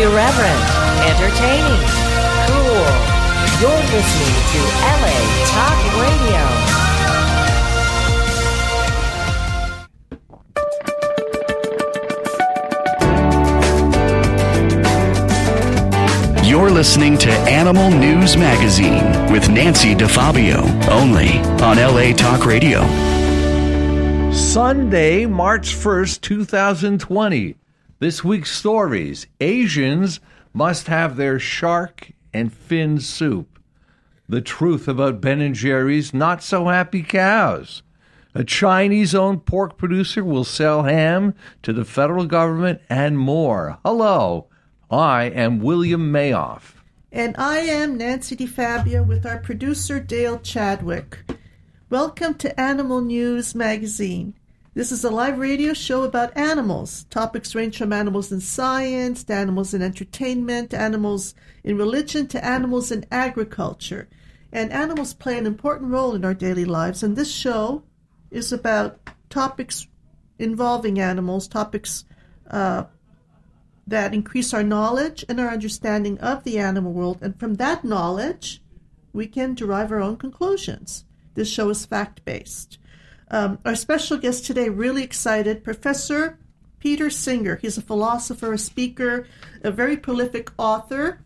Irreverent, entertaining, cool. You're listening to LA Talk Radio. You're listening to Animal News Magazine with Nancy DeFabio, only on LA Talk Radio. Sunday, March 1st, 2020. This week's stories Asians must have their shark and fin soup. The truth about Ben and Jerry's not so happy cows. A Chinese owned pork producer will sell ham to the federal government and more. Hello, I am William Mayoff. And I am Nancy DeFabio with our producer Dale Chadwick. Welcome to Animal News Magazine. This is a live radio show about animals. Topics range from animals in science to animals in entertainment, animals in religion, to animals in agriculture. And animals play an important role in our daily lives. And this show is about topics involving animals, topics uh, that increase our knowledge and our understanding of the animal world. And from that knowledge, we can derive our own conclusions. This show is fact based. Um, our special guest today, really excited, Professor Peter Singer. He's a philosopher, a speaker, a very prolific author,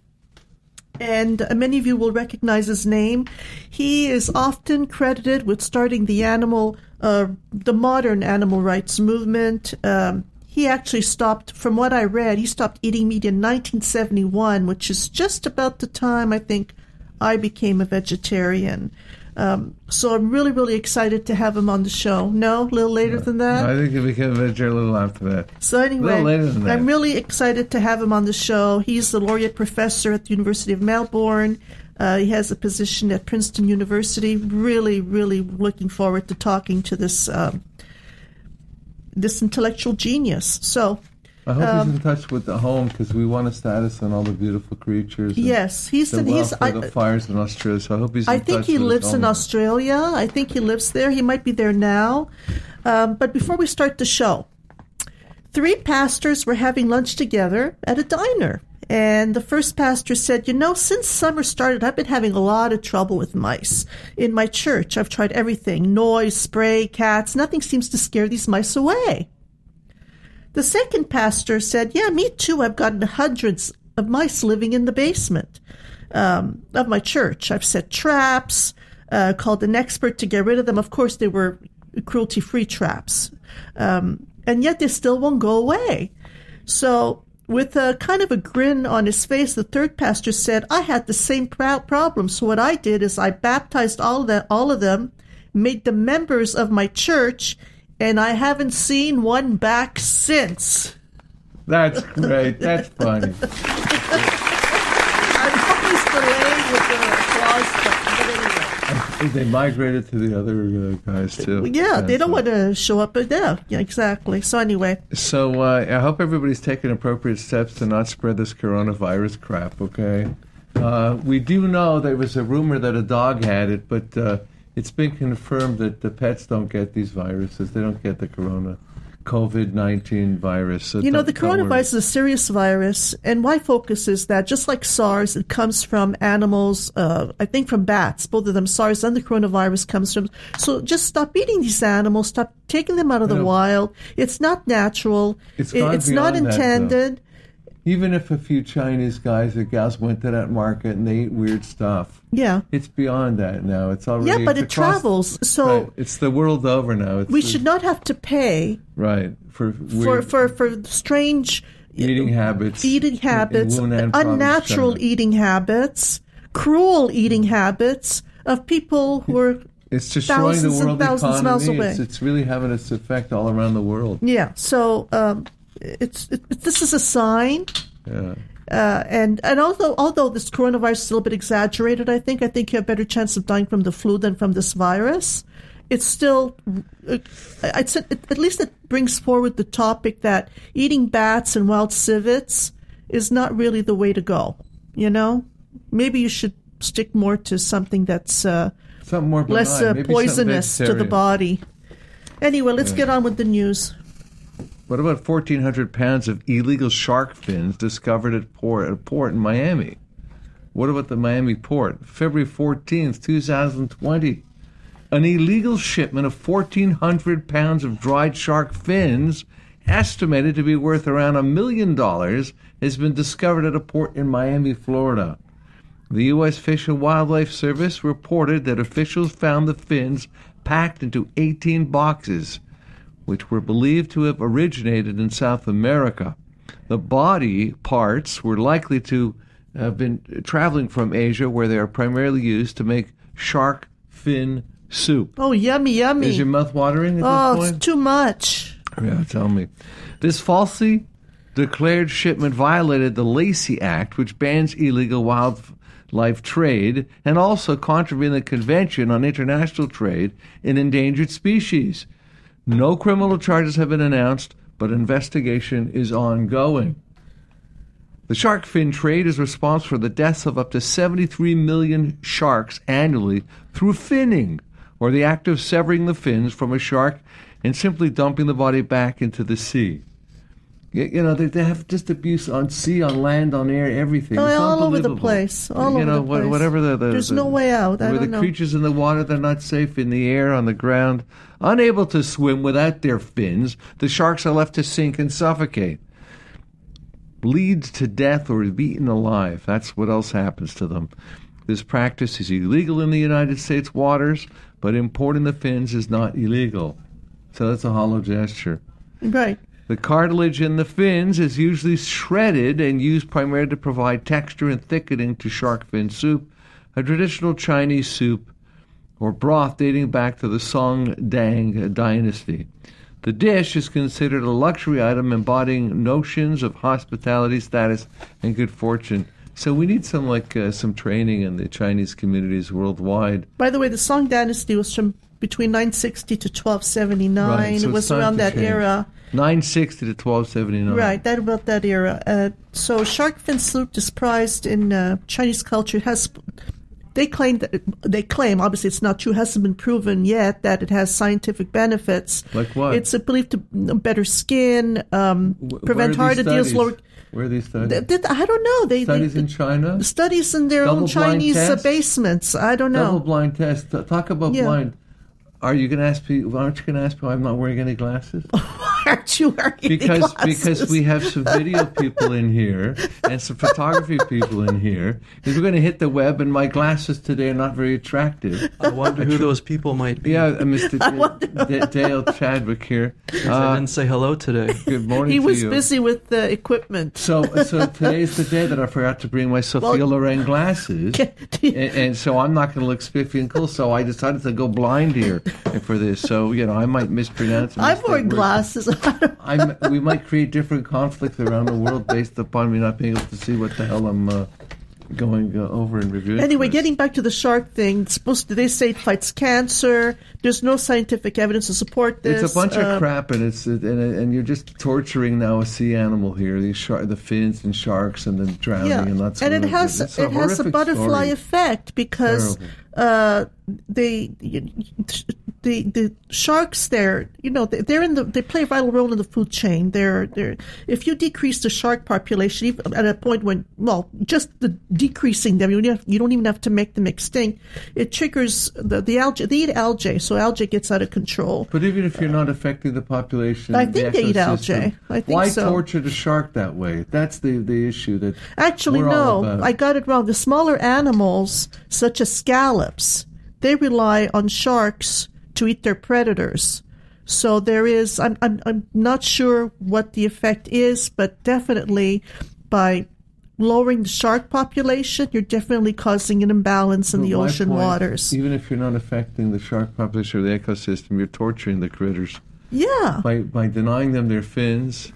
and many of you will recognize his name. He is often credited with starting the animal, uh, the modern animal rights movement. Um, he actually stopped, from what I read, he stopped eating meat in 1971, which is just about the time I think I became a vegetarian. Um, so I'm really, really excited to have him on the show. No, a little later than that. I think he became a little after that. So anyway, later than that. I'm really excited to have him on the show. He's the laureate professor at the University of Melbourne. Uh, he has a position at Princeton University. Really, really looking forward to talking to this um, this intellectual genius. So I hope Um, he's in touch with the home because we want a status on all the beautiful creatures. yes, he's the the, he's. I, the fires in Australia. So I hope he's. I think he lives in. Australia. I think he lives there. He might be there now. Um, but before we start the show, three pastors were having lunch together at a diner. And the first pastor said, You know, since summer started, I've been having a lot of trouble with mice. In my church, I've tried everything noise, spray, cats. Nothing seems to scare these mice away. The second pastor said, Yeah, me too. I've gotten hundreds of mice living in the basement um, of my church. I've set traps, uh, called an expert to get rid of them. Of course, they were cruelty free traps. Um, and yet they still won't go away. So, with a kind of a grin on his face, the third pastor said, I had the same pro- problem. So, what I did is I baptized all of, all of them, made them members of my church, and I haven't seen one back since. That's great. That's funny. I'm always delayed with the applause, but, but anyway. they migrated to the other uh, guys too. Yeah, they don't want to show up, but yeah, yeah, exactly. So anyway, So uh, I hope everybody's taking appropriate steps to not spread this coronavirus crap. Okay. Uh, we do know there was a rumor that a dog had it, but uh, it's been confirmed that the pets don't get these viruses. They don't get the corona, COVID nineteen virus. So you know the coronavirus is a serious virus, and my focus is that just like SARS, it comes from animals. Uh, I think from bats. Both of them, SARS and the coronavirus, comes from. So just stop eating these animals. Stop taking them out of the know. wild. It's not natural. It's It- it's not beyond that, intended. Even if a few Chinese guys or gals went to that market and they ate weird stuff, yeah. it's beyond that now. It's already Yeah, but it across- travels. So Right. it's the world over now. It's we the- should not have to pay right for for weird for for strange eating habits, eating in- in habits, province, unnatural China. eating habits, cruel eating habits of people who are It's destroying thousands the and world economy. away. It's, it's really having its effect all around the world. yeah. So um, it's it, this is a sign. Yeah. Uh, and and although although this coronavirus is a little bit exaggerated, I think I think you have a better chance of dying from the flu than from this virus. It's still, uh, I'd it, at least it brings forward the topic that eating bats and wild civets is not really the way to go. You know, maybe you should stick more to something that's uh, Something more benign. less uh, poisonous to the body. Anyway, let's get on with the news. What about 1,400 pounds of illegal shark fins discovered at port, at a port in Miami? What about the Miami port? February 14th, 2020. An illegal shipment of 1,400 pounds of dried shark fins, estimated to be worth around a million dollars, has been discovered at a port in Miami, Florida. The U.S. Fish and Wildlife Service reported that officials found the fins packed into 18 boxes, which were believed to have originated in South America. The body parts were likely to have been traveling from Asia, where they are primarily used to make shark fin soup. Oh, yummy, yummy. Is your mouth watering at oh, this it's too much. Yeah, tell me. This falsely declared shipment violated the Lacey Act, which bans illegal wildlife trade and also contravened the Convention on International Trade in Endangered Species. No criminal charges have been announced, but investigation is ongoing. The shark fin trade is responsible for the deaths of up to 73 million sharks annually through finning, or the act of severing the fins from a shark and simply dumping the body back into the sea. You know, they, they have just abuse on sea, on land, on air, everything. Oh, all over the place. All you over know, the wha- place. whatever the, the There's the- no way out. I where the know. creatures in the water, they're not safe in the air, on the ground, unable to swim without their fins. The sharks are left to sink and suffocate bleeds to death or is beaten alive. That's what else happens to them. This practice is illegal in the United States waters, but importing the fins is not illegal. So that's a hollow gesture. Right. The cartilage in the fins is usually shredded and used primarily to provide texture and thickening to shark fin soup, a traditional Chinese soup or broth dating back to the Song Dang dynasty. The dish is considered a luxury item embodying notions of hospitality, status, and good fortune. So we need some like uh, some training in the Chinese communities worldwide. By the way, the Song Dynasty was from between 960 to 1279. Right, so it was around that change. era. 960 to 1279. Right, that about that era. Uh, so shark fin soup is prized in uh, Chinese culture. Has they claim that they claim obviously it's not true. Hasn't been proven yet that it has scientific benefits. Like what? It's believed to better skin, um, Wh- where prevent heart these disease. Lower. Where are these studies? Th- I don't know. They, studies they in China? studies in their own Double-blind Chinese tests? basements. I don't know. Double blind test. Talk about Yeah. blind. Are you going to ask me? Aren't you going to ask me why I'm not wearing any glasses? Aren't you wearing Because glasses? because we have some video people in here and some photography people in here. Because we're going to hit the web, and my glasses today are not very attractive. I wonder who those people might be. Yeah, uh, Mr. D- D- Dale Chadwick here. 'Cause I Uh, didn't say hello today. good morning he to was you. busy with the equipment. So, so today's the day that I forgot to bring my Sophia Well- Loren glasses, and, and so I'm not going to look spiffy and cool. So I decided to go blind here for this. So you know, I might mispronounce. Mistake wearing glasses. I'm, we might create different conflicts around the world based upon me not being able to see what the hell I'm uh, going uh, over and reviewing. Anyway, getting back to the shark thing, it's supposed to, they say it fights cancer. There's no scientific evidence to support this. It's a bunch Uh, of crap, and it's and, and you're just torturing now a sea animal here. These shark, the fins and sharks, and the drowning, Yeah, and that's and it has it has a butterfly story. effect because Terrible. Uh, they the the sharks there, you know, they- they're in the they play a vital role in the food chain. They're they're if you decrease the shark population even at a point when well, just the decreasing them, you don't have, you don't even have to make them extinct. It triggers the the algae. They eat algae, so algae gets out of control. But even if you're not affecting the population, I the think they eat algae. I think why so. torture the shark that way? That's the the issue that Actually, no. I got it wrong. The smaller animals, such as scallops, they rely on sharks to eat their predators. So there is, I'm, I'm, I'm not sure what the effect is, but definitely by lowering the shark population, you're definitely causing an imbalance in But the ocean point, waters. Even if you're not affecting the shark population or the ecosystem, you're torturing the critters Yeah. by by denying them their fins.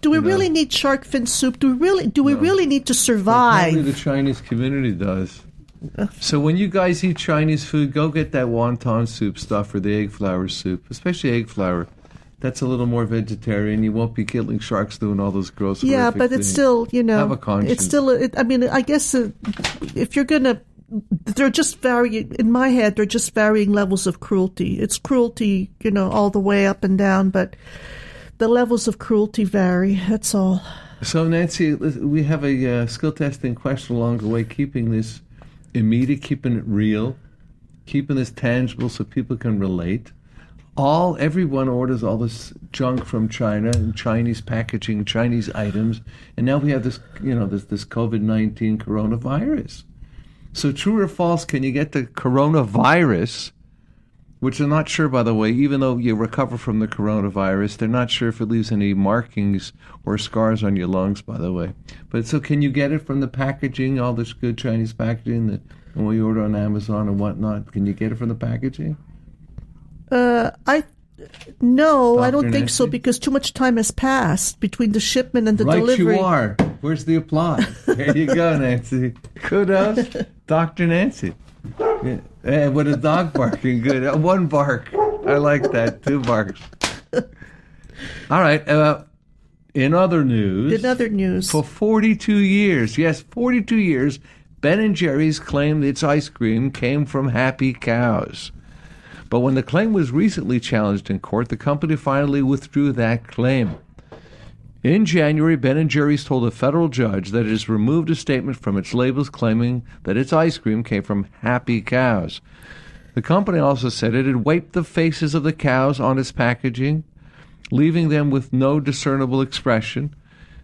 Do we you know. really need shark fin soup? Do we really, do we No. really need to survive? the Chinese community does. So when you guys eat Chinese food, go get that wonton soup stuff or the egg flower soup, especially egg flower. That's a little more vegetarian. You won't be killing sharks doing all those gross. Yeah, but it's things. still, you know, Have a conscience. it's still. It, I mean, I guess uh, if you're gonna, they're just varying. In my head, they're just varying levels of cruelty. It's cruelty, you know, all the way up and down. But the levels of cruelty vary. That's all. So, Nancy, we have a uh, skill testing question along the way, keeping this immediate, keeping it real, keeping this tangible so people can relate. All everyone orders all this junk from China and Chinese packaging, Chinese items, and now we have this, you know, this this COVID nineteen coronavirus. So, true or false? Can you get the coronavirus? Which they're not sure, by the way, even though you recover from the coronavirus, they're not sure if it leaves any markings or scars on your lungs, by the way. But so, can you get it from the packaging, all this good Chinese packaging that we order on Amazon and whatnot? Can you get it from the packaging? Uh, I no, I don't Dr. think so because too much time has passed between the shipment and the right, delivery. you are. Where's the applause? There you go, Nancy. Kudos, Dr. Nancy. Yeah. And with a dog barking, good. Uh, One bark. I like that. Two barks. All right. Uh, in other news, In other news, for 42 years, yes, 42 years, Ben and Jerry's claimed its ice cream came from happy cows. But when the claim was recently challenged in court, the company finally withdrew that claim. In January, Ben and Jerry's told a federal judge that it has removed a statement from its labels claiming that its ice cream came from happy cows. The company also said it had wiped the faces of the cows on its packaging, leaving them with no discernible expression.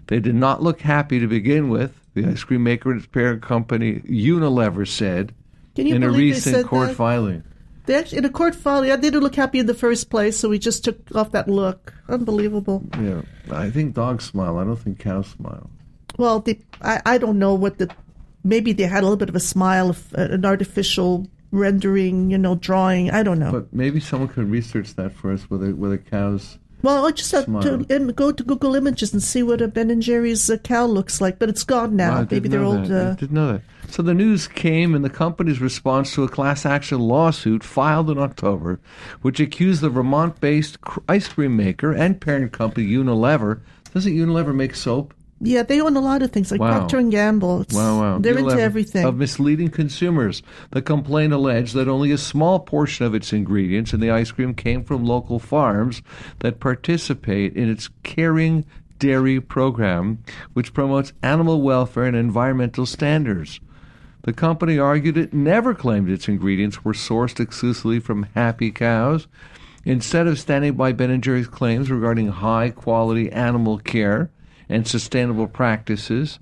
They did not look happy to begin with, the ice cream maker and its parent company Unilever said in a recent court that? filing. They actually, in a court filing, they didn't look happy in the first place, so we just took off that look. Unbelievable. Yeah, I think dogs smile. I don't think cows smile. Well, the, I, I don't know what the. Maybe they had a little bit of a smile, of, uh, an artificial rendering, you know, drawing. I don't know. But maybe someone could research that for us. Whether whether cows well, I just have smile. to im- go to Google Images and see what a Ben and Jerry's uh, cow looks like. But it's gone now. Wow, maybe they're old. Uh, didn't know that. So the news came in the company's response to a class action lawsuit filed in October, which accused the Vermont-based cr- ice cream maker and parent company Unilever. Doesn't Unilever make soap? Yeah, they own a lot of things like Wow. Procter and Gamble. It's- Wow, wow. They're Unilever, into everything. Of misleading consumers. The complaint alleged that only a small portion of its ingredients in the ice cream came from local farms that participate in its Caring Dairy program, which promotes animal welfare and environmental standards. The company argued it never claimed its ingredients were sourced exclusively from happy cows. Instead of standing by Ben & Jerry's claims regarding high quality animal care and sustainable practices,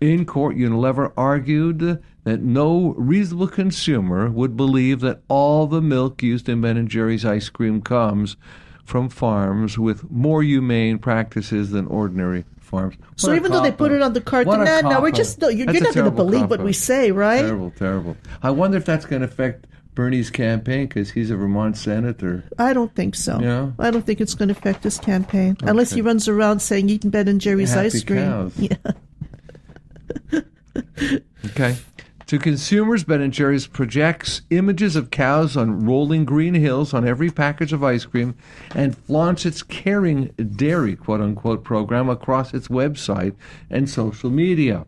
in court, Unilever argued that no reasonable consumer would believe that all the milk used in Ben & Jerry's ice cream comes from farms with more humane practices than ordinary farms. so What a even though they put it on the carton, now, we're just no, you're, you're not going to believe what we say, right? Terrible, terrible. I wonder if that's going to affect Bernie's campaign because he's a Vermont senator. I don't think so. Yeah? I don't think it's going to affect his campaign unless he runs around saying eating Ben and Jerry's Happy ice cream. cows. Yeah. Okay. To consumers, Ben & Jerry's projects images of cows on rolling green hills on every package of ice cream and flaunts its caring dairy, quote unquote, program across its website and social media.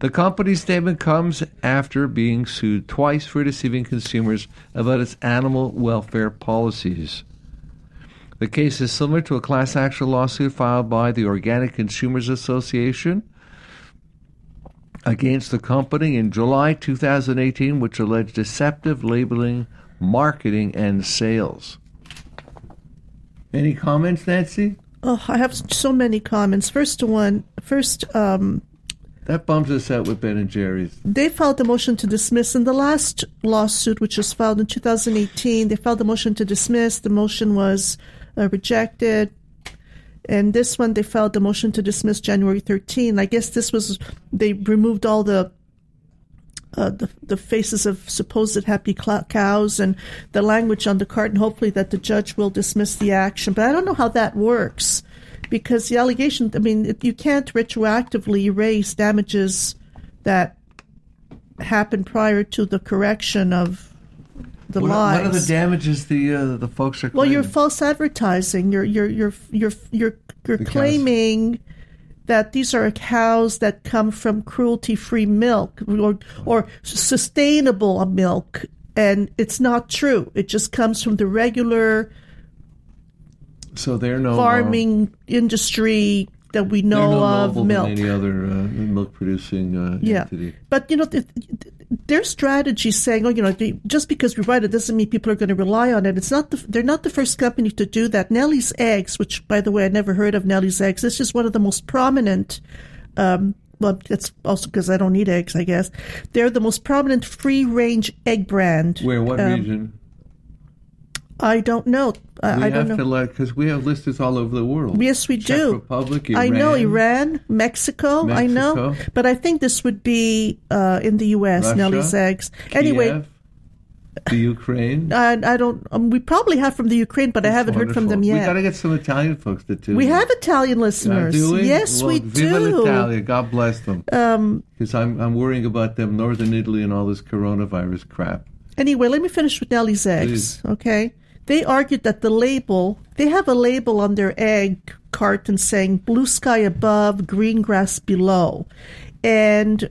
The company's statement comes after being sued twice for deceiving consumers about its animal welfare policies. The case is similar to a class action lawsuit filed by the Organic Consumers Association against the company in July 2018, which alleged deceptive labeling, marketing, and sales. Any comments, Nancy? Oh, I have so many comments. First one, first, um, That bums us out with Ben and Jerry's. they filed a motion to dismiss. In the last lawsuit, which was filed in 2018, they filed a motion to dismiss. The motion was uh, rejected. And this one, they filed a motion to dismiss January 13. I guess this was, they removed all the uh, the, the faces of supposed happy cows and the language on the carton, hopefully that the judge will dismiss the action. But I don't know how that works because the allegation, I mean, you can't retroactively erase damages that happened prior to the correction of the What, lies. what are the damages the uh, the folks are well, claiming? you're false advertising. You're you're you're you're you're, you're The cows. claiming that these are cows that come from cruelty-free milk or or sustainable milk, and it's not true. It just comes from the regular So they're no farming industry that we know no of milk. than any other uh, milk producing uh, Yeah, entity. but you know, th- th- their strategy saying, "Oh, you know, they- just because we write it doesn't mean people are going to rely on it." It's not. The, they're not the first company to do that. Nellie's Eggs, which, by the way, I never heard of Nellie's Eggs. This is one of the most prominent. Um, well, that's also because I don't eat eggs, I guess. They're the most prominent free range egg brand. Where? What Um, region? I don't know. I, We I don't have know. to let because we have listers all over the world. Yes, we Czech do. Republic, I know Iran, Iran, Mexico, I know, but I think this would be uh, in the U.S. Russia, Nellie's eggs. Anyway, Kiev, the Ukraine. I, I don't. Um, we probably have from the Ukraine, but I haven't heard from them yet. We got to get some Italian folks to tune. We in. have Italian Uh, listeners. do we? Yes, well, we Viva do. Italia. God bless them. Um, because I'm I'm worrying about them, Northern Italy, and all this coronavirus crap. Anyway, let me finish with Nellie's eggs. Okay, they argued that the label they have a label on their egg carton saying "blue sky above, green grass below," and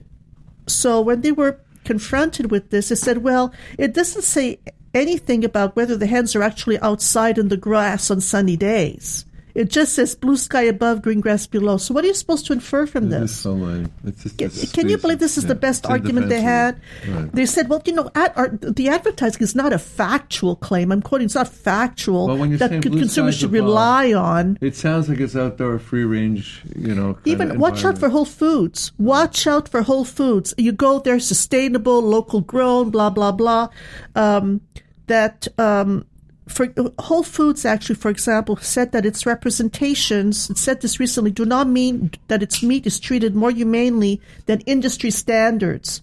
so when they were confronted with this, they said, "Well, it doesn't say anything about whether the hens are actually outside in the grass on sunny days." It just says blue sky above, green grass below. So, what are you supposed to infer from This this? is so lame. It's just, Can, can you believe this is the best argument they had? Right. They said, well, you know, ad, ar the advertising is not a factual claim. I'm quoting, it's not factual Well, when you're that consumers should above, rely on. It sounds like it's outdoor free range, you know. Even watch out for. Whole Foods. Watch out for Whole Foods. You go there, sustainable, local grown, blah blah blah. Um, that um, for Whole Foods actually, for example, said that its representations. It said this recently. Do not mean that its meat is treated more humanely than industry standards.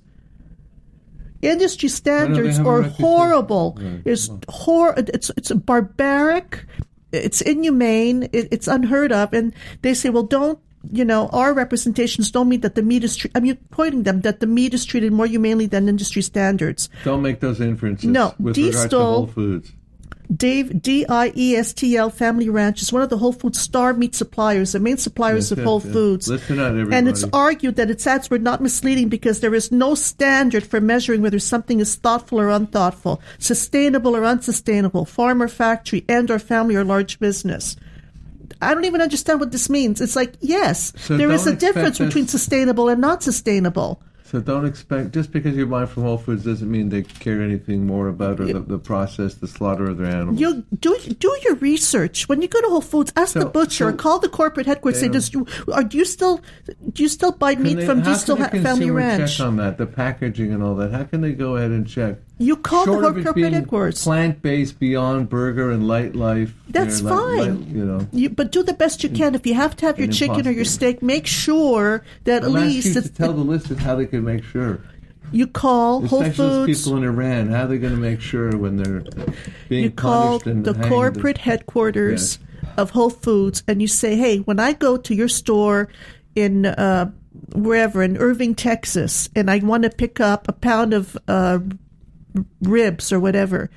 Industry standards are horrible. Right. It's hor. It's it's barbaric. It's inhumane. It, it's unheard of. And they say, well, don't you know? Our representations don't mean that the meat is. Tre- I'm quoting them that the meat is treated more humanely than industry standards. Don't make those inferences. No, with regards to Whole Foods. Dave D I E S T L Family Ranch is one of the Whole Foods star meat suppliers, the main suppliers of Whole yes. Foods. Listen out, everybody. And it's argued that its ads were not misleading because there is no standard for measuring whether something is thoughtful or unthoughtful, sustainable or unsustainable, farm or factory, and or family or large business. I don't even understand what this means. It's like, yes, So there is a difference us- between sustainable and not sustainable. So don't expect just because you buy from Whole Foods doesn't mean they care anything more about or the, the process, the slaughter of their animals. You do do your research when you go to Whole Foods. Ask the butcher, so- call the corporate headquarters. Say, does you are do you still do you still buy meat they- from how Diestel can Ha- the Family Ranch? check on that, the packaging and all that? How can they go ahead and check? You call Short the corporate being headquarters. Plant-based, Beyond Burger, and Lightlife. That's you know, fine. like, you know, You, but do the best you can. If you have to have your chicken or your steak, make sure that at least you to tell the listeners how they can make sure. you call Whole Foods. people in Iran, how are they going to make sure when they're being you call the corporate headquarters of Whole Foods and you say, "Hey, when I go to your store in uh, wherever in Irving, Texas, and I want to pick up a pound of uh, ribs or whatever,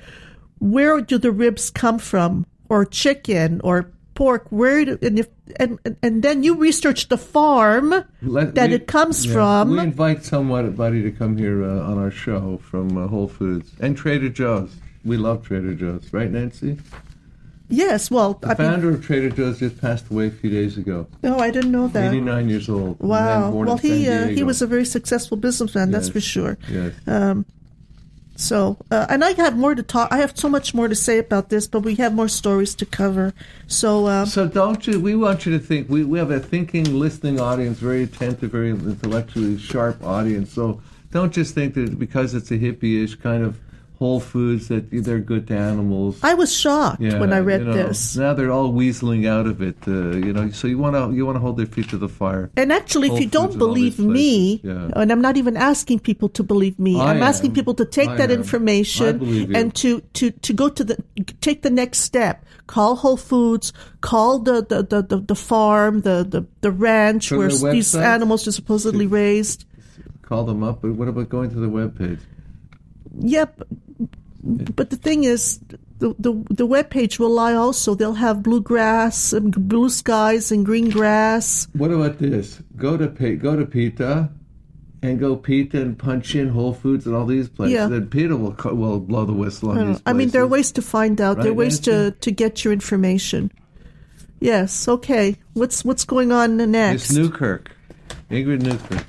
where do the ribs come from, or chicken or pork? Where do, and if and and- then you research the farm Let- that we- it comes yeah, from. We invite somebody to come here uh, on our show from uh, Whole Foods and Trader Joe's. We love Trader Joe's, right, Nancy? yes, well, The I mean, founder of Trader Joe's just passed away a few days ago. no, I didn't know that. 89 years old. Wow. Well, he uh, he was a very successful businessman. That's for sure. Yes. So, uh, and I have more to talk. I have so much more to say about this, but we have more stories to cover. So, uh, So don't you? We want you to think. We we have a thinking, listening audience, very attentive, very intellectually sharp audience. So don't just think that because it's a hippie-ish kind of Whole Foods that they're good to animals. I was shocked Yeah, when I read you know, this. Now they're all weaseling out of it. Uh, you know, so you want to you want to hold their feet to the fire. And actually, if you don't Foods and all believe me, yeah. and I'm not even asking people to believe me, I I'm asking people to take I that am. Information and to, to, to go to the take the next step. Call Whole Foods, call the the, the, the, the farm, the, the, the ranch where these animals are supposedly raised. Call them up. But what about going to the webpage? Yep. But the thing is, the the the web page will lie. Also, they'll have blue grass, and blue skies, and green grass. What about this? Go to go to PETA and go PETA and punch in Whole Foods and all these places. Yeah. Then PETA will will blow the whistle on I, these know. I mean, there are ways to find out. there are Right, ways to to get your information. Yes. Okay. What's what's going on next? It's Newkirk. Ingrid Newkirk.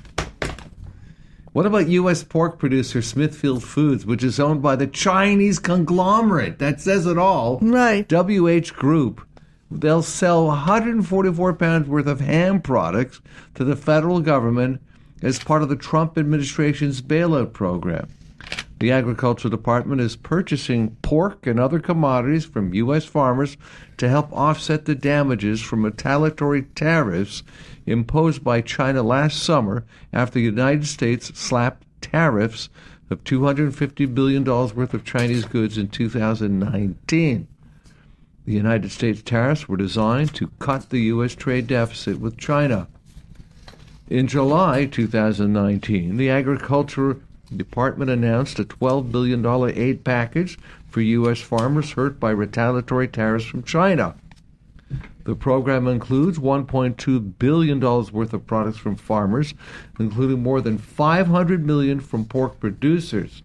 What about U.S. pork producer Smithfield Foods, which is owned by the Chinese conglomerate? That says it all. Right. WH Group. They'll sell 144 pounds worth of ham products to the federal government as part of the Trump administration's bailout program. The Agriculture Department is purchasing pork and other commodities from U.S. farmers to help offset the damages from retaliatory tariffs imposed by China last summer after the United States slapped tariffs of $250 billion worth of Chinese goods in 2019. The United States tariffs were designed to cut the U.S. trade deficit with China. In July 2019, the Agriculture Department announced a $12 billion aid package for U.S. farmers hurt by retaliatory tariffs from China. The program includes $1.2 billion worth of products from farmers, including more than 500 million from pork producers.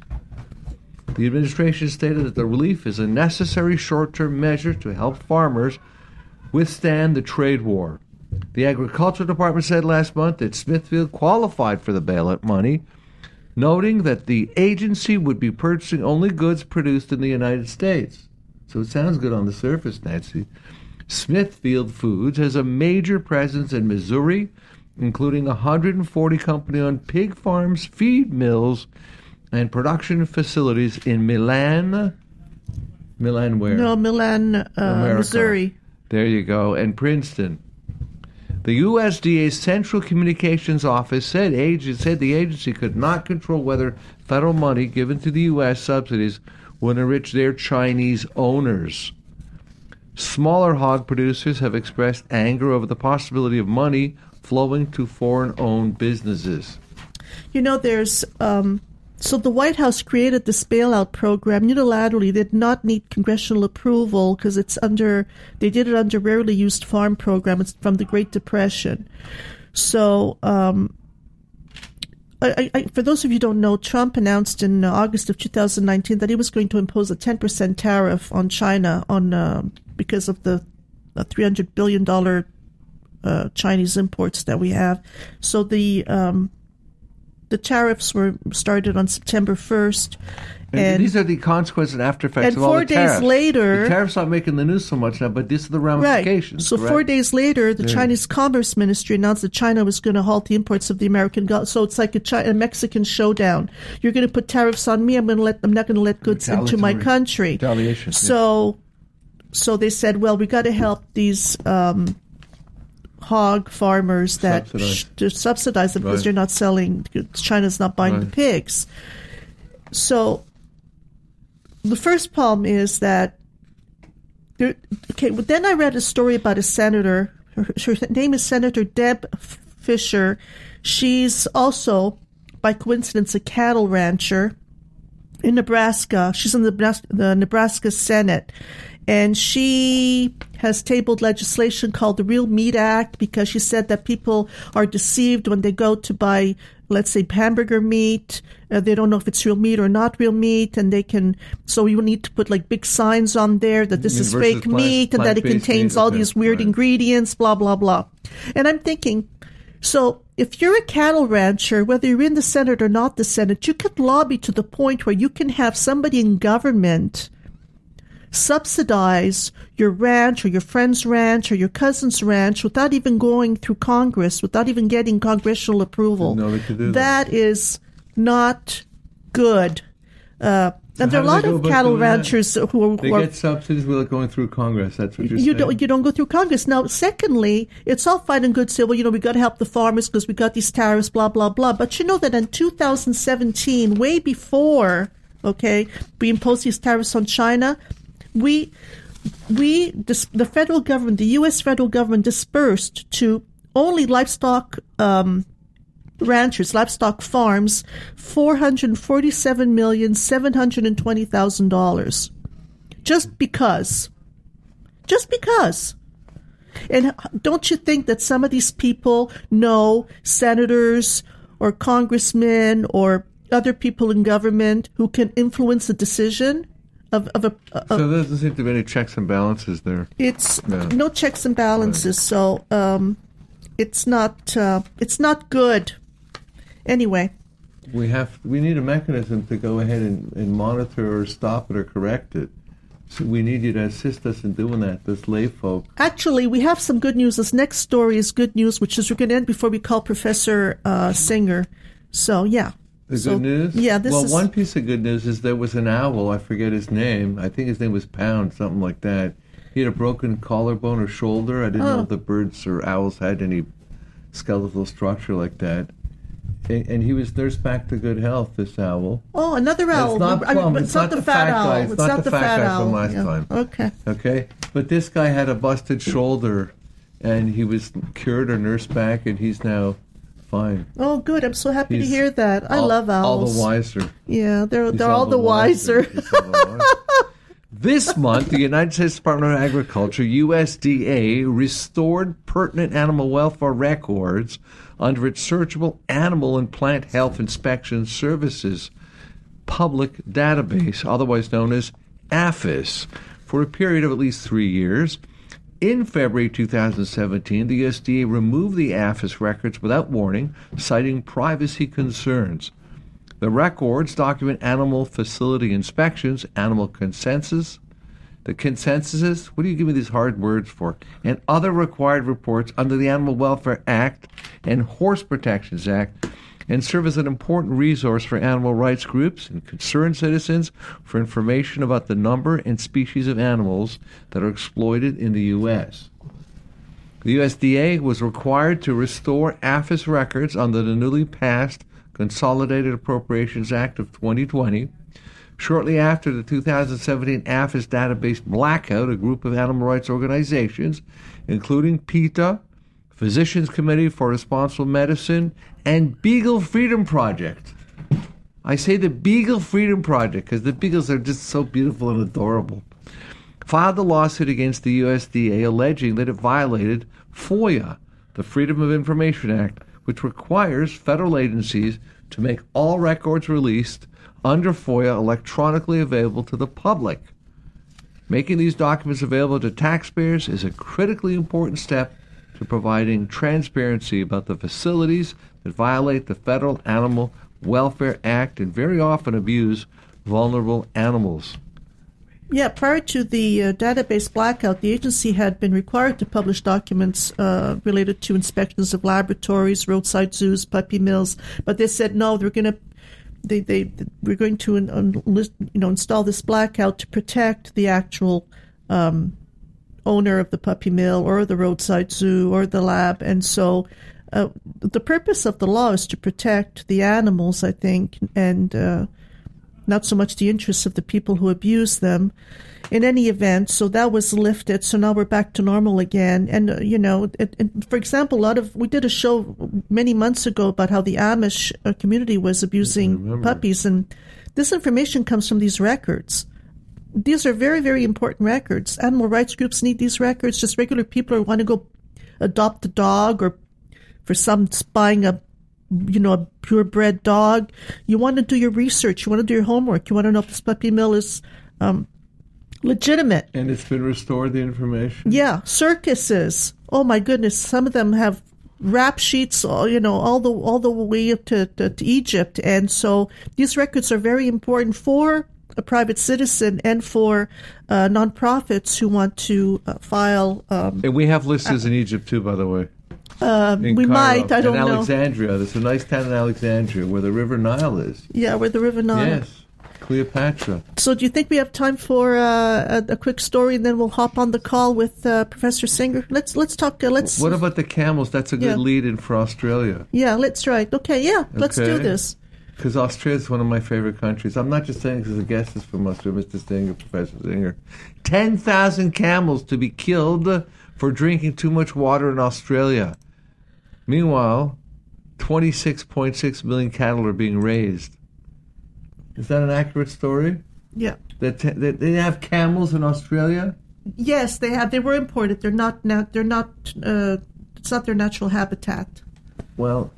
The administration stated that the relief is a necessary short term measure to help farmers withstand the trade war. The Agriculture Department said last month that Smithfield qualified for the bailout money, noting that the agency would be purchasing only goods produced in the United States. So it sounds good on the surface, Nancy. Smithfield Foods has a major presence in Missouri, including 140 company owned pig farms, feed mills, and production facilities in Milan. Milan, where? No, Milan, uh, Missouri. There you go. And Princeton. The USDA's Central Communications Office said, ag- said the agency could not control whether federal money given to the U.S. subsidies would enrich their Chinese owners. Smaller hog producers have expressed anger over the possibility of money flowing to foreign owned businesses. You know, there's um, so the White House created this bailout program unilaterally. They did not need congressional approval because it's under. They did it under rarely used farm program. It's from the Great Depression. So, um, I, I, for those of you who don't know, Trump announced in August of 2019 that he was going to impose a 10% tariff on China on uh, because of the uh, 300 billion dollar uh, Chinese imports that we have. So the um, the tariffs were started on September 1st. And, And, these are the consequences and after effects and of all four the days tariffs. later- the tariffs aren't making the news so much now, but these are the ramifications. right. ramifications. So correct? four days later, the Chinese Commerce Ministry announced that China was going to halt the imports of the American Gulf. So it's like a, Chi- a Mexican showdown. You're going to put tariffs on me. I'm going to let. I'm not going to let goods into my country. Retaliation, yeah. So, so they said, well, we got to help these. Um, hog farmers that Subsidize. to subsidize them because Right. they're not selling china's not buying the pigs so the first problem is that there, okay but then i read a story about a senator her, her name is senator Deb Fischer she's also by coincidence a cattle rancher in Nebraska. She's in the the Nebraska Senate. And she has tabled legislation called the Real Meat Act because she said that people are deceived when they go to buy, let's say, hamburger meat. Uh, they don't know if it's real meat or not real meat. And they can, so you need to put like big signs on there that this is fake plant- meat and that it contains all these weird right. ingredients, blah, blah, blah. And I'm thinking, so if you're a cattle rancher, whether you're in the Senate or not the Senate, you could lobby to the point where you can have somebody in government subsidize your ranch or your friend's ranch or your cousin's ranch without even going through Congress, without even getting congressional approval. Know they could do that. that is not good. Uh, and there are a lot do they go of cattle doing that? ranchers who are, They who are get subsidies without going through Congress. That's what you're you saying. don't you don't go through Congress. Now, secondly, it's all fine and good. Say, well, you know, we got to help the farmers because we got these tariffs, blah blah blah. But you know that in 2017, way before, okay, we imposed these tariffs on China, we we the federal government, the U.S. federal government, dispersed to only livestock. Um, ranchers, livestock farms, four hundred forty-seven million seven hundred and twenty thousand dollars, just because just because. And don't you think that some of these people know senators or congressmen or other people in government who can influence a decision? Of of a. So there doesn't seem to be any checks and balances there. it's Yeah. no checks and balances, so um, it's not uh, it's not good. Anyway, We have we need a mechanism to go ahead and, and monitor or stop it or correct it. So we need you to assist us in doing that. This lay folk. actually, we have some good news. This next story is good news, which is we're going to end before we call Professor uh, Singer. So yeah, The So, good news. yeah, this well, is- one piece of good news is there was an owl. I forget his name. I think his name was Pound, something like that. He had a broken collarbone or shoulder. I didn't know Oh. if the birds or owls had any skeletal structure like that. And, and he was nursed back to good health. This owl. Oh, another owl. It's not I mean, but It's not the fat owl. guy. It's not the fat guy from last Yeah. time. Okay. Okay, but this guy had a busted shoulder, and he was cured or nursed back, and he's now fine. Oh, good. I'm so happy to hear that. I all- love owls. All the wiser. Yeah, they're He's they're all the wiser. All the wiser. This month, the United States Department of Agriculture, USDA, restored pertinent animal welfare records under its Searchable Animal and Plant Health Inspection Services public database, otherwise known as APHIS, for a period of at least three years. In February 2017, the USDA removed the APHIS records without warning, citing privacy concerns. The records document animal facility inspections, animal consensus, the consensuses, what do you give me these hard words for? And other required reports under the Animal Welfare Act and Horse Protections Act, and serve as an important resource for animal rights groups and concerned citizens for information about the number and species of animals that are exploited in the U.S. The USDA was required to restore APHIS records under the newly passed Consolidated Appropriations Act of 2020. Shortly after the 2017 APHIS database blackout, a group of animal rights organizations, including PETA, Physicians Committee for Responsible Medicine, and Beagle Freedom Project. I say the Beagle Freedom Project because the beagles are just so beautiful and adorable. Filed a lawsuit against the USDA alleging that it violated FOIA, the Freedom of Information Act, which requires federal agencies to make all records released under FOIA electronically available to the public. Making these documents available to taxpayers is a critically important step to providing transparency about the facilities that violate the Federal Animal Welfare Act and very often abuse vulnerable animals. Yeah, prior to the uh, database blackout, the agency had been required to publish documents uh, related to inspections of laboratories, roadside zoos, puppy mills, but they said no, they're going to. They, they, we're going to you know, install this blackout to protect the actual um, owner of the puppy mill or the roadside zoo or the lab. And so uh, the purpose of the law is to protect the animals, I think, and uh, not so much the interests of the people who abuse them. In any event, so that was lifted. So now we're back to normal again. And, uh, you know, it, it, for example, a lot of, we did a show many months ago about how the Amish uh, community was abusing puppies. And this information comes from these records these are very, very important records. Animal rights groups need these records. Just regular people who want to go adopt a dog or for some buying a, you know, a purebred dog. You want to do your research. You want to do your homework. You want to know if this puppy mill is um, legitimate. And it's been restored, the information? Yeah, circuses. Oh my goodness, some of them have rap sheets, all- you know, all the all the way up to, to, to Egypt, and so these records are very important for a private citizen and for uh, nonprofits who want to uh, file. Um, And we have listeners in Egypt too, by the way. In we Cairo might, I don't know. Alexandria. There's a nice town in Alexandria where the River Nile is. Yeah, where the River Nile. Yes, Cleopatra. So, do you think we have time for uh, a, a quick story, and then we'll hop on the call with uh, Professor Singer? Let's let's talk. Uh, let's What about the camels? That's a good Yeah. lead-in for Australia. yeah, let's right. Okay, yeah, let's do this. Because Australia is one of my favorite countries. I'm not just saying because the guest is from Australia, Mr. Singer, Professor Singer. 10,000 camels to be killed for drinking too much water in Australia. Meanwhile, 26.6 million cattle are being raised. Is that an accurate story? Yeah. That, that they have camels in Australia? Yes, they have. They were imported. They're not. Now they're not. Uh, it's not their natural habitat. Well,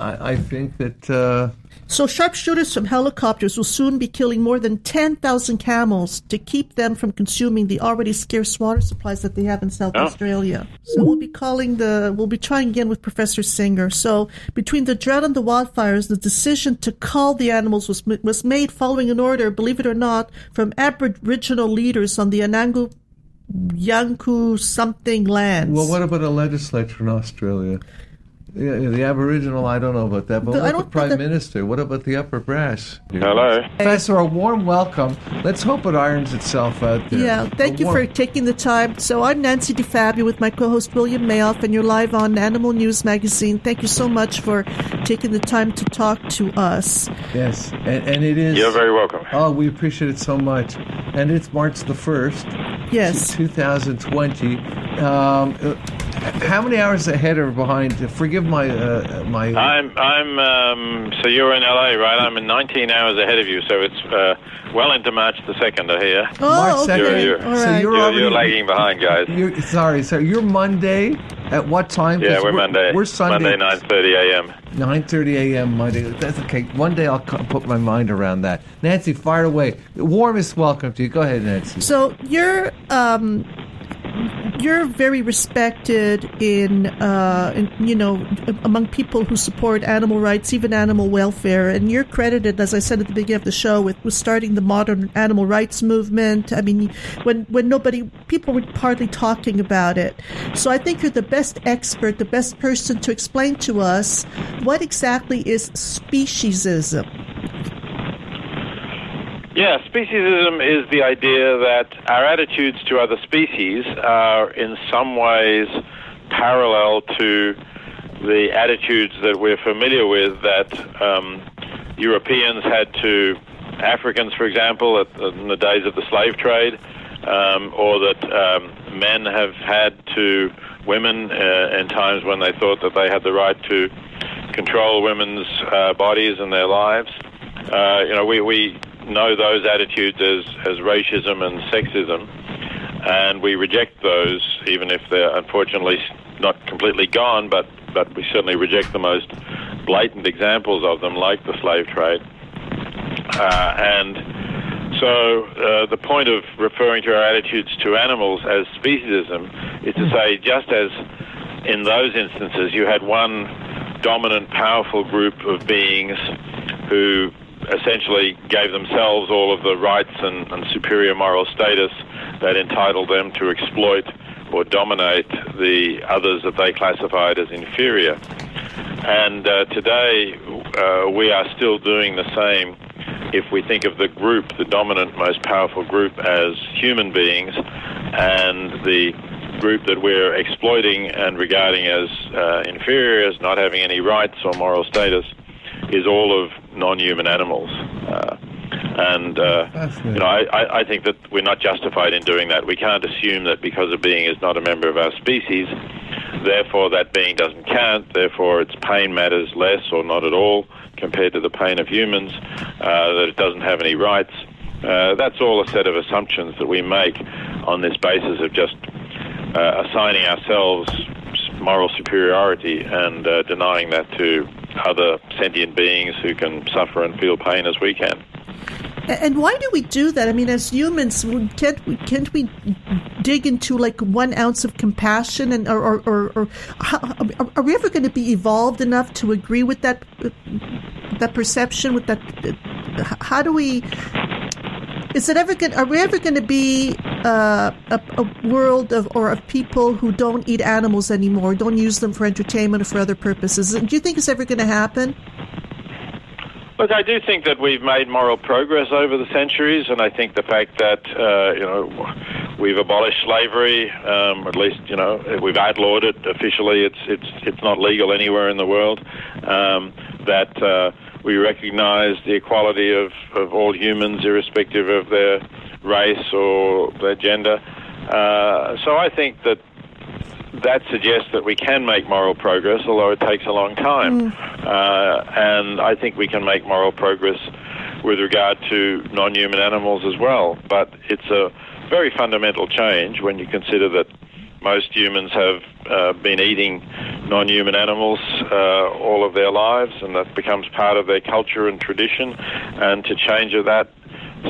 I, I think that uh, So sharpshooters from helicopters will soon be killing more than 10,000 camels to keep them from consuming the already scarce water supplies that they have in South Oh. Australia. So we'll be calling the, we'll be trying again with Professor Singer. So between the drought and the wildfires, the decision to cull the animals was, was made following an order, believe it or not, from Aboriginal leaders on the Anangu Yanku something lands. well, what about a legislature in Australia? Yeah, the Aboriginal, I don't know about that, but The- what don't the Prime think that- Minister? What about the upper brass? Hello. Professor, a warm welcome. Let's hope it irons itself out there. Yeah, thank A you for taking the time. So I'm Nancy DeFabio with my co-host William Mayoff, and you're live on Animal News Magazine. Thank you so much for taking the time to talk to us. Yes, and, and it is. You're very welcome. Oh, we appreciate it so much. And it's March the 1st, Yes. 2020. Um, uh, how many hours ahead or behind? Forgive my. Uh, my I'm I'm um, so you're in LA, right? I'm in 19 hours ahead of you, so it's uh, well into March the second. I hear. Oh, March okay. second. You're- All so you're You're, you're lagging behind, guys. You're, sorry, so you're Monday at what time? Yeah, 'Cause we're, Monday. We're Sunday. Monday, 9:30 a.m. 9:30 a.m. Monday. That's okay. One day I'll put my mind around that. Nancy, fire away. Warmest welcome to you. Go ahead, Nancy. So you're um, you're very respected in, uh, in you know among people who support animal rights, even animal welfare, and you're credited, as I said at the beginning of the show, with, with starting the modern animal rights movement. I mean, when when nobody people were hardly talking about it. So I think you're the best expert, the best person to explain to us what exactly is speciesism. Yeah, speciesism is the idea that our attitudes to other species are in some ways parallel to the attitudes that we're familiar with that um, Europeans had to Africans, for example, at, in the days of the slave trade, um, or that um, men have had to women uh, in times when they thought that they had the right to control women's uh, bodies and their lives. Uh, you know, we, we know those attitudes as, as racism and sexism, and we reject those, even if they're unfortunately not completely gone, but, but we certainly reject the most blatant examples of them, like the slave trade. Uh, and so uh, the point of referring to our attitudes to animals as speciesism is to say just as in those instances you had one dominant, powerful group of beings who essentially gave themselves all of the rights and, and superior moral status that entitled them to exploit or dominate the others that they classified as inferior. And uh, today uh, we are still doing the same if we think of the group, the dominant, most powerful group, as human beings, and the group that we're exploiting and regarding as uh, inferior, as not having any rights or moral status, is all of non-human animals. Uh, and uh, you know, I, I, I think that we're not justified in doing that. We can't assume that because a being is not a member of our species, therefore that being doesn't count. Therefore, its pain matters less or not at all compared to the pain of humans. Uh, that it doesn't have any rights. Uh, that's all a set of assumptions that we make on this basis of just uh, assigning ourselves moral superiority and uh, denying that to other sentient beings who can suffer and feel pain as we can. And why do we do that? I mean, as humans, can't we, can't we dig into like one ounce of compassion, and or or, or, or how, are- we ever going to be evolved enough to agree with that that perception? With that, how do we? Is it ever going? Are we ever going to be uh, a, a world of or of people who don't eat animals anymore, don't use them for entertainment or for other purposes? Do you think it's ever going to happen? Look, I do think that we've made moral progress over the centuries, and I think the fact that uh, you know we've abolished slavery, um, at least you know we've outlawed it officially. It's it's it's not legal anywhere in the world. Um, that uh, we recognise the equality of, of all humans, irrespective of their race or their gender. Uh, so I think that that suggests that we can make moral progress, although it takes a long time. Uh, and I think we can make moral progress with regard to non human animals as well. But it's a very fundamental change when you consider that most humans have uh, been eating non-human animals uh, all of their lives, and that becomes part of their culture and tradition. And to change that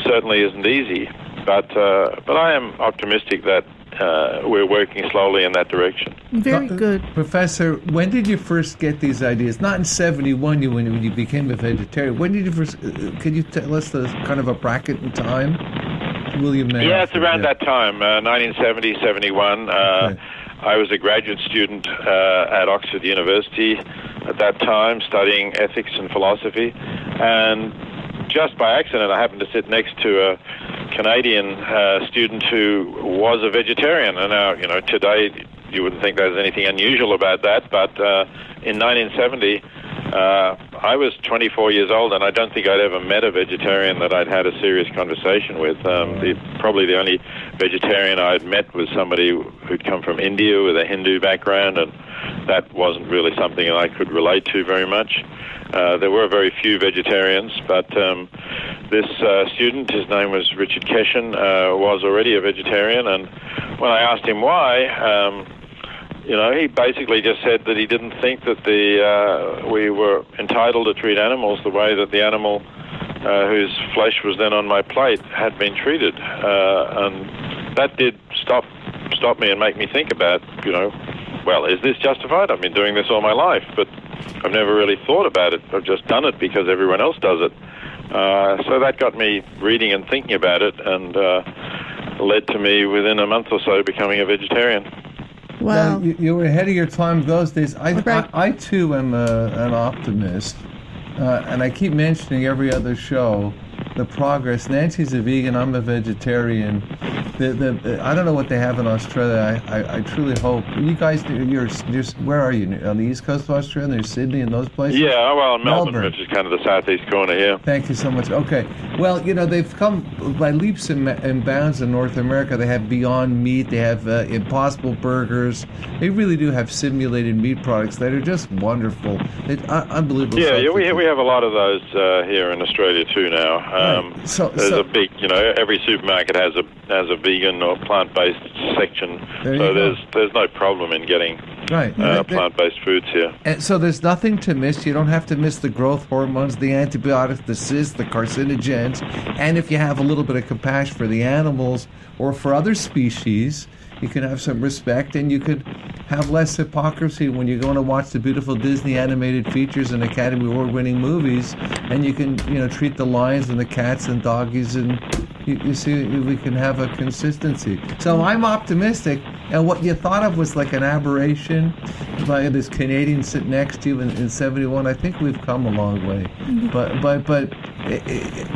certainly isn't easy. But uh, but I am optimistic that uh, we're working slowly in that direction. Very good. Professor, when did you first get these ideas? Not in 71 you, when you became a vegetarian. When did you first, uh, can you tell us the kind of a bracket in time? William Mayo. Yeah, it's around yeah. that time, uh, 1970, 71. Uh, okay. I was a graduate student uh, at Oxford University at that time, studying ethics and philosophy. And just by accident, I happened to sit next to a Canadian uh, student who was a vegetarian. And now, you know, today you wouldn't think there's anything unusual about that, but uh, in 1970, uh, I was 24 years old, and I don't think I'd ever met a vegetarian that I'd had a serious conversation with. Um, the, probably the only vegetarian I'd met was somebody who'd come from India with a Hindu background, and that wasn't really something I could relate to very much. Uh, there were very few vegetarians, but um, this uh, student, his name was Richard Keshen, uh, was already a vegetarian, and when I asked him why, um, you know, he basically just said that he didn't think that the uh, we were entitled to treat animals the way that the animal uh, whose flesh was then on my plate had been treated, uh, and that did stop stop me and make me think about, you know, well, is this justified? I've been doing this all my life, but I've never really thought about it. I've just done it because everyone else does it. Uh, so that got me reading and thinking about it, and uh, led to me within a month or so becoming a vegetarian. Wow. you, you, were ahead of your time those days. I, right. I, I, too am a, an optimist, uh, and I keep mentioning every other show the progress. Nancy's a vegan. I'm a vegetarian. The, the, I don't know what they have in Australia. I, I, I truly hope you guys. You're, you're, where are you on the east coast of Australia? There's Sydney and those places. Yeah, well, Melbourne, Melbourne, which is kind of the southeast corner here. Thank you so much. Okay, well, you know they've come by leaps and, and bounds in North America. They have Beyond Meat. They have uh, Impossible Burgers. They really do have simulated meat products that are just wonderful. It, uh, unbelievable. Yeah, yeah, we we have a lot of those uh, here in Australia too now. Um, so, there's so, a big, you know, every supermarket has a has a vegan or plant-based section. There so there's go. there's no problem in getting right. Uh, plant-based foods here. And so there's nothing to miss. You don't have to miss the growth hormones, the antibiotics, the cysts, the carcinogens, and if you have a little bit of compassion for the animals or for other species, you can have some respect and you could have less hypocrisy when you're going to watch the beautiful Disney animated features and Academy Award winning movies and you can you know treat the lions and the cats and doggies and you, you see we can have a consistency. So I'm optimistic and what you thought of was like an aberration like this Canadian sitting next to you in, in 71 I think we've come a long way. Mm-hmm. but but but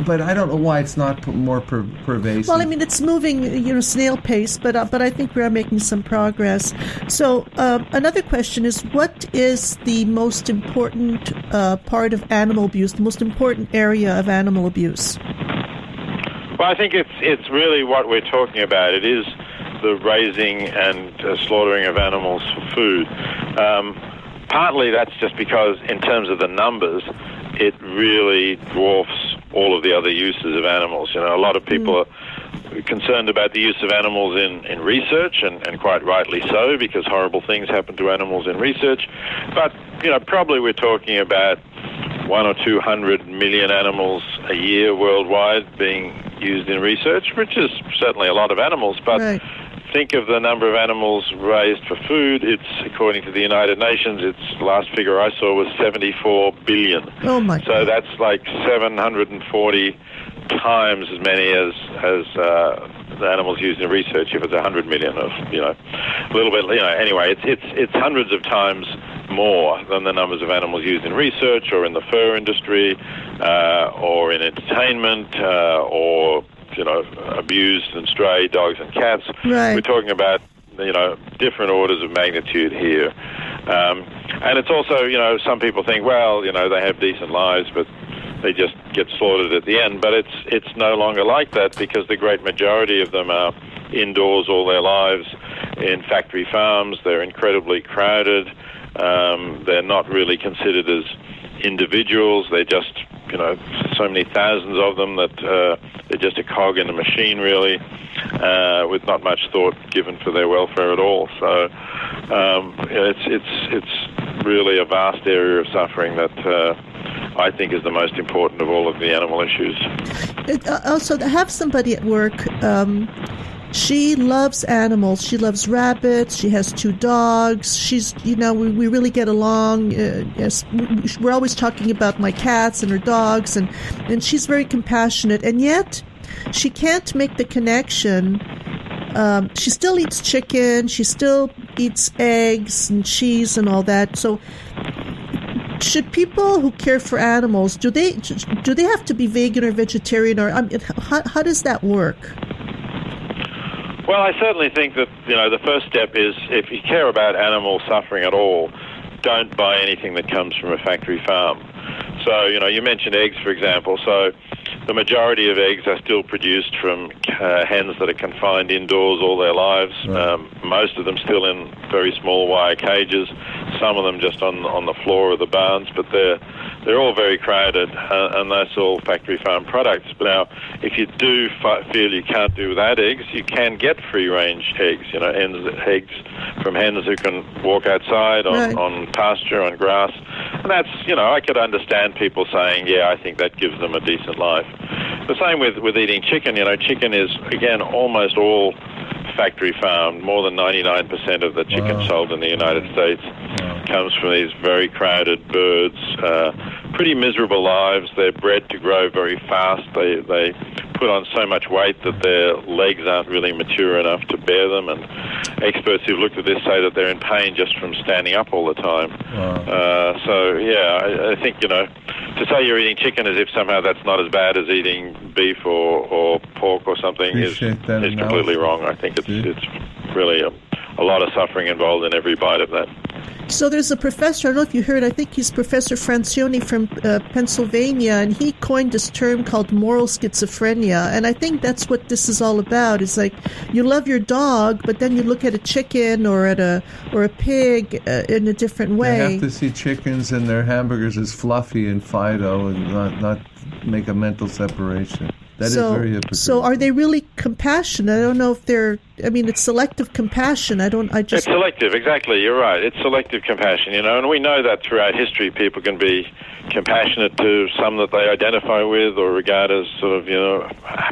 but I don't know why it's not more per- pervasive. Well, I mean, it's moving, you know, snail pace, but uh, but I think we are making some progress. So uh, another question is, what is the most important uh, part of animal abuse? The most important area of animal abuse? Well, I think it's it's really what we're talking about. It is the raising and uh, slaughtering of animals for food. Um, partly that's just because, in terms of the numbers, it really dwarfs all of the other uses of animals. You know, a lot of people mm. are concerned about the use of animals in, in research, and, and quite rightly so, because horrible things happen to animals in research. But, you know, probably we're talking about one or two hundred million animals a year worldwide being used in research, which is certainly a lot of animals, but right think of the number of animals raised for food, it's according to the United Nations, its last figure I saw was 74 billion. Oh my! So that's like 740 times as many as as uh, the animals used in research. If it's 100 million, of you know, a little bit. You know, anyway, it's it's it's hundreds of times more than the numbers of animals used in research or in the fur industry uh, or in entertainment uh, or you know, abused and stray dogs and cats. Right. We're talking about you know different orders of magnitude here, um, and it's also you know some people think well you know they have decent lives but they just get slaughtered at the end, but it's it's no longer like that because the great majority of them are indoors all their lives in factory farms. They're incredibly crowded. Um, they're not really considered as individuals. They're just you know so many thousands of them that uh, they're just a cog in a machine, really, uh, with not much thought given for their welfare at all. So um, it's it's it's really a vast area of suffering that uh, I think is the most important of all of the animal issues. It, uh, also, to have somebody at work. Um, she loves animals. She loves rabbits. She has two dogs. She's, you know, we, we really get along. Uh, yes, we're always talking about my cats and her dogs, and, and she's very compassionate. And yet, she can't make the connection. Um, she still eats chicken. She still eats eggs and cheese and all that. So, should people who care for animals do they do they have to be vegan or vegetarian or mean, how, how does that work? Well, I certainly think that you know the first step is if you care about animal suffering at all, don't buy anything that comes from a factory farm. So you know you mentioned eggs, for example. So the majority of eggs are still produced from uh, hens that are confined indoors all their lives. Right. Um, most of them still in very small wire cages. Some of them just on on the floor of the barns, but they're they're all very crowded, uh, and that's all factory farm products. But now, if you do feel you can't do without eggs, you can get free range eggs. You know, hens, eggs from hens who can walk outside on, right. on pasture on grass, and that's you know I could understand people saying, yeah, I think that gives them a decent life. The same with with eating chicken. You know, chicken is again almost all factory farmed. More than 99% of the chicken wow. sold in the United States comes from these very crowded birds. Uh, pretty miserable lives. They're bred to grow very fast. They they put on so much weight that their legs aren't really mature enough to bear them. And experts who've looked at this say that they're in pain just from standing up all the time. Wow. Uh, so yeah, I, I think you know to say you're eating chicken as if somehow that's not as bad as eating beef or, or pork or something is, is completely wrong. I think it's it's really a, a lot of suffering involved in every bite of that. So there's a professor, I don't know if you heard, I think he's Professor Francione from uh, Pennsylvania, and he coined this term called moral schizophrenia. And I think that's what this is all about. It's like you love your dog, but then you look at a chicken or at a or a pig uh, in a different way. They have to see chickens and their hamburgers as fluffy and Fido and not, not make a mental separation. That so, very hypocritical. So are they really compassionate? I don't know if they're. I mean, it's selective compassion. I don't. I just. It's selective. Exactly. You're right. It's selective compassion. You know, and we know that throughout history, people can be compassionate to some that they identify with or regard as sort of you know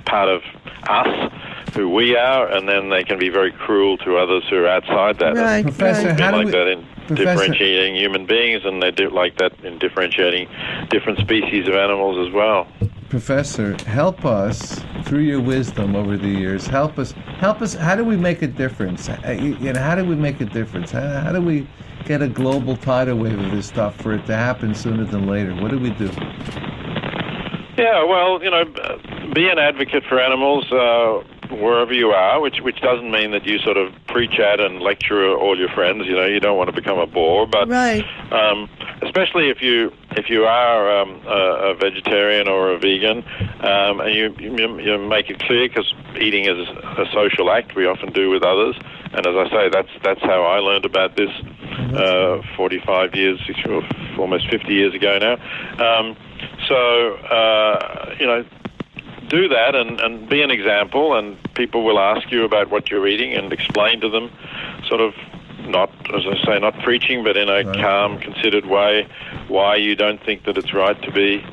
part of us who we are, and then they can be very cruel to others who are outside that. Right, Professor, right. how like we, that in Professor, differentiating human beings, and they do like that in differentiating different species of animals as well. Professor, help us through your wisdom over the years. Help us. Help us. How do we make a difference? Uh, you know, how do we make a difference? How, how do we get a global tidal wave of this stuff for it to happen sooner than later? What do we do? Yeah, well, you know, be an advocate for animals. Uh, wherever you are, which which doesn't mean that you sort of preach at and lecture all your friends. You know, you don't want to become a bore, but right. um, especially if you if you are um, a, a, vegetarian or a vegan, um, and you, you, you make it clear because eating is a social act we often do with others, and as I say, that's that's how I learned about this uh, 45 years, almost 50 years ago now. Um, so uh, you know do that and, and be an example, and people will ask you about what you're eating and explain to them, sort of not, as I say, not preaching, but in a right. calm, considered way, why you don't think that it's right to be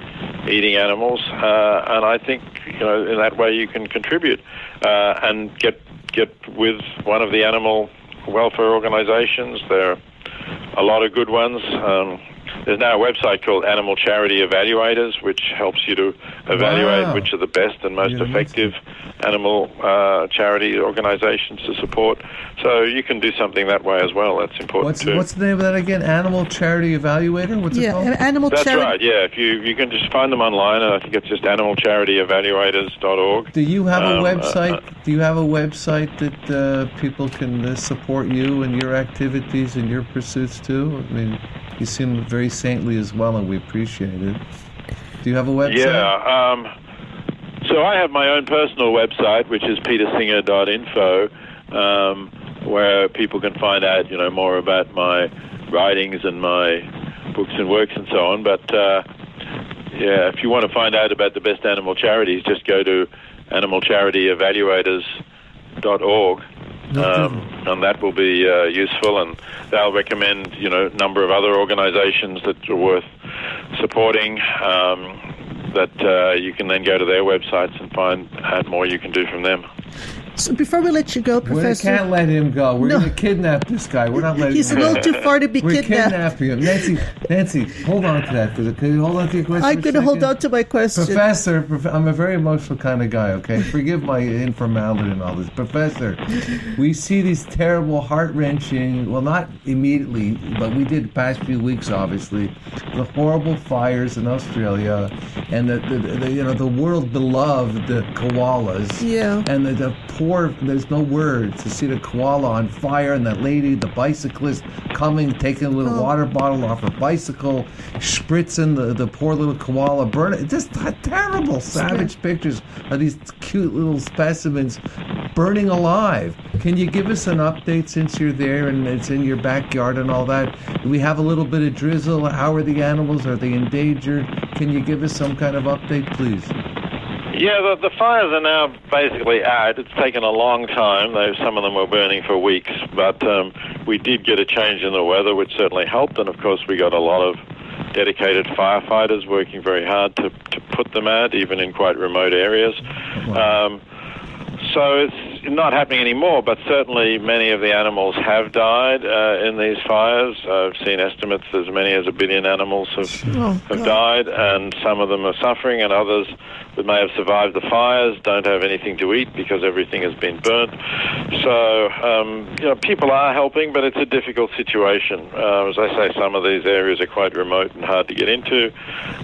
eating animals. Uh, and I think, you know, in that way you can contribute uh, and get get with one of the animal welfare organizations. There are a lot of good ones. Um, there's now a website called Animal Charity Evaluators, which helps you to evaluate wow. which are the best and most yeah, effective animal uh, charity organizations to support. So you can do something that way as well. That's important what's, too. What's the name of that again? Animal Charity Evaluator? What's yeah, it called? Animal That's Charity. right. Yeah, if you you can just find them online, and I think it's just animalcharityevaluators.org. Do you have um, a website? Uh, do you have a website that uh, people can uh, support you and your activities and your pursuits too? I mean. You seem very saintly as well, and we appreciate it. Do you have a website? Yeah. Um, so I have my own personal website, which is petersinger.info, um, where people can find out, you know, more about my writings and my books and works and so on. But uh, yeah, if you want to find out about the best animal charities, just go to animalcharityevaluators.org um, and that will be uh, useful. And they'll recommend, you know, a number of other organisations that are worth supporting. Um, that uh, you can then go to their websites and find out more you can do from them. So before we let you go, Professor, We can't let him go. We're No. going to kidnap this guy. We're not letting him. he's a him go. little too far to be We're kidnapped. kidnapping him. Nancy, Nancy, hold on to that. Can you hold on to your question? I'm going to hold on to my question. Professor, prof- I'm a very emotional kind of guy, okay? Forgive my informality and all this. Professor, we see these terrible, heart wrenching, well, not immediately, but we did the past few weeks, obviously, the horrible fires in Australia and the, the, the you know, the world beloved the koalas. Yeah. And the, the poor, there's no words to see the koala on fire and that lady, the bicyclist, coming, taking a little Oh. water bottle off her bicycle, spritzing the, the poor little koala, burning. Just terrible, savage pictures of these cute little specimens burning alive. Can you give us an update since you're there and it's in your backyard and all that? Do we have a little bit of drizzle? How are the animals? Are they endangered? Can you give us some kind of update, please? Yeah, the, the fires are now basically out. It's taken a long time. They, some of them were burning for weeks, but um, we did get a change in the weather, which certainly helped. And of course, we got a lot of dedicated firefighters working very hard to, to put them out, even in quite remote areas. Um, so it's not happening anymore, but certainly many of the animals have died uh, in these fires. I've seen estimates as many as a billion animals have, Oh, have died, and some of them are suffering, and others that may have survived the fires don't have anything to eat because everything has been burnt. So, um, you know, people are helping, but it's a difficult situation. Uh, as I say, some of these areas are quite remote and hard to get into,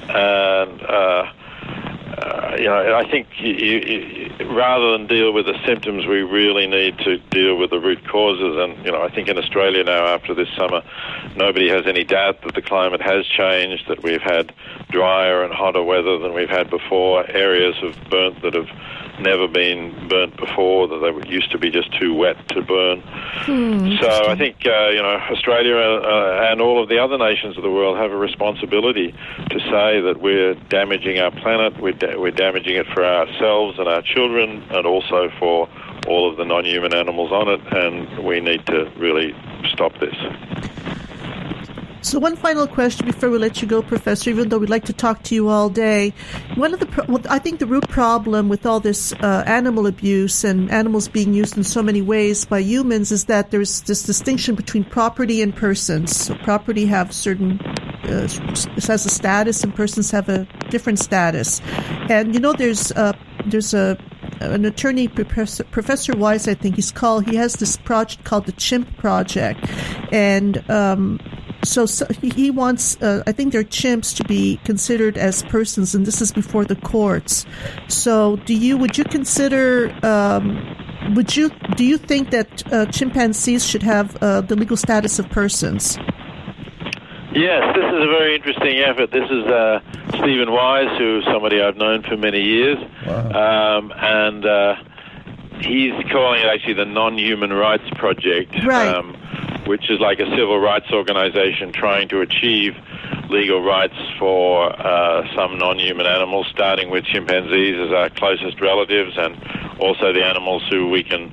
and uh, uh, you know, I think you, you, rather than deal with the symptoms, we really need to deal with the root causes. And you know, I think in Australia now, after this summer, nobody has any doubt that the climate has changed. That we've had drier and hotter weather than we've had before. Areas have burnt that have never been burnt before. That they used to be just too wet to burn. so I think uh, you know Australia uh, and all of the other nations of the world have a responsibility to say that we're damaging our planet. We're da- we're damaging it for ourselves and our children, and also for all of the non-human animals on it. And we need to really stop this. So, one final question before we let you go, Professor. Even though we'd like to talk to you all day, one of the pro- well, I think the root problem with all this uh, animal abuse and animals being used in so many ways by humans is that there's this distinction between property and persons. So, property have certain uh, has a status, and persons have a different status. And you know, there's uh, there's a an attorney, Professor, Professor Wise, I think he's called. He has this project called the Chimp Project, and um, so, so he he wants. Uh, I think they're chimps to be considered as persons, and this is before the courts. So, do you would you consider? Um, would you do you think that uh, chimpanzees should have uh, the legal status of persons? Yes, this is a very interesting effort. This is uh, Steven Wise, who's somebody I've known for many years, um, and uh, he's calling it actually the Non-Human Rights Project, Right. um, which is like a civil rights organization trying to achieve legal rights for uh, some non-human animals, starting with chimpanzees as our closest relatives, and also the animals who we can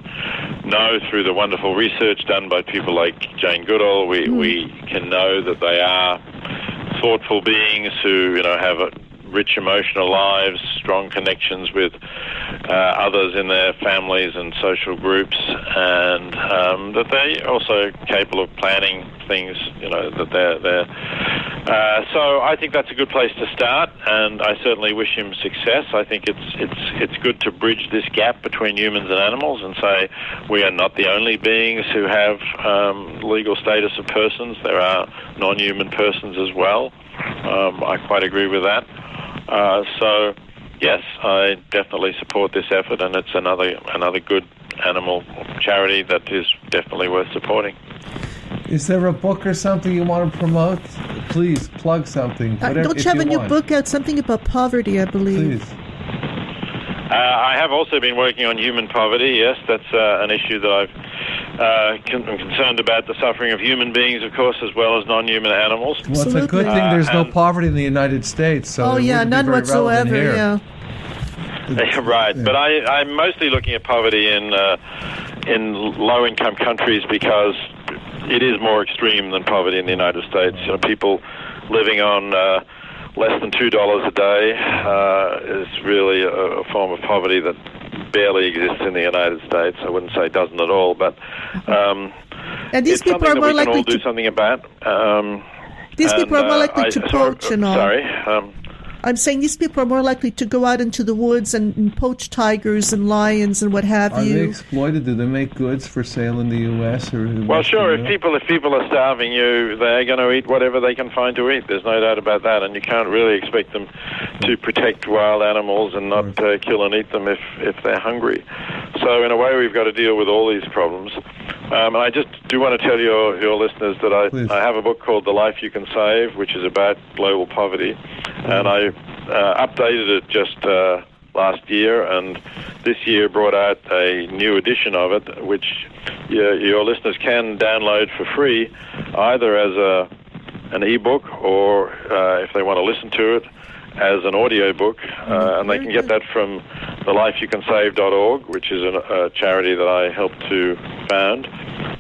know through the wonderful research done by people like Jane Goodall. We we can know that they are thoughtful beings who you know have a rich emotional lives, strong connections with uh, others in their families and social groups, and um, that they're also capable of planning things. You know that they're they're. Uh, so I think that's a good place to start, and I certainly wish him success. I think it's it's it's good to bridge this gap between humans and animals, and say we are not the only beings who have um, legal status of persons. There are non-human persons as well. Um, I quite agree with that. Uh, so, yes, I definitely support this effort, and it's another another good animal charity that is definitely worth supporting. Is there a book or something you want to promote? Please plug something. Uh, don't you have a new want. book out? Something about poverty, I believe. Please. Uh, I have also been working on human poverty. Yes, that's uh, an issue that I've uh, I'm concerned about the suffering of human beings, of course, as well as non-human animals. Well, it's a good Absolutely. thing there's no Uh, and- poverty in the United States. So oh yeah, none whatsoever. Yeah. right, but I, I'm mostly looking at poverty in uh, in low income countries because it is more extreme than poverty in the United States. You know, people living on uh, less than two dollars a day uh, is really a, a form of poverty that barely exists in the United States. I wouldn't say doesn't at all, but um, And these it's people are more can all do something about. Um, these people are more uh, likely I- to sorry- poach and all. Sorry. I'm saying these people are more likely to go out into the woods and, and poach tigers and lions and what have Are they you. exploited? Do they make goods for sale in the U.S. or? Well, sure. If people if people are starving you, they're going to eat whatever they can find to eat. There's no doubt about that, and you can't really expect them to protect wild animals and not uh, kill and eat them if if they're hungry. So in a way, we've got to deal with all these problems. Um, and I just do want to tell your your listeners that I Please. I have a book called The Life You Can Save, which is about global poverty, and I uh, updated it just. Uh, last year, and this year brought out a new edition of it, which your, your listeners can download for free, either as a an ebook or uh, if they want to listen to it as an audio book, uh, and they can get that from thelifeyoucansave.org, which is a, a charity that I helped to found.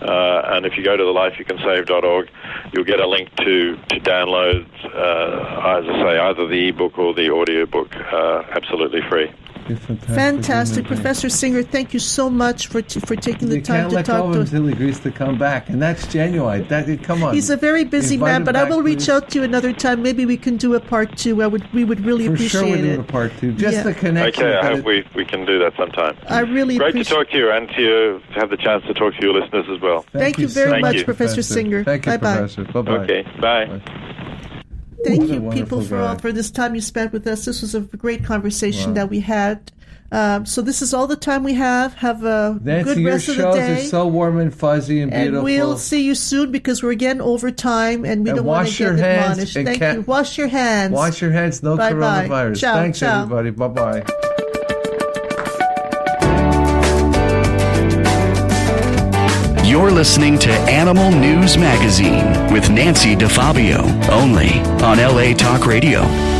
Uh, and if you go to thelifeyoucansave.org, you'll get a link to to download, uh, as I say, either the ebook or the audio book, uh, absolutely free. Fantastic, Professor Singer. Thank you so much for t- for taking the You time can't to let go talk of to him us. until he agrees to come back, and that's genuine. That come on. He's a very busy Invite man, him but I will reach please. out to you another time. Maybe we can do a part two. I would we would really For appreciate sure, we'll do a part two. Just Yeah. the connection. Okay, I hope it- we, we can do that sometime. I really Great to appreciate. talk to you and to you, to have the chance to talk to your listeners as well. Thank you very much, you. Professor Singer. Thank you, Bye-bye. Professor. Bye bye. Okay, bye. Thank you, people, for all for this time you spent with us. This was a great conversation Wow. that we had. Um, so this is all the time we have. Have a Nancy, good your rest of the shows day. are so warm and fuzzy and beautiful. and we'll see you soon because we're again over time and we And don't want to get admonished. Thank ca- you. Wash your hands. Wash your hands. No Bye-bye. coronavirus. Ciao, Thanks, ciao. everybody. Bye bye. You're listening to Animal News Magazine with Nancy DeFabio, only on LA Talk Radio.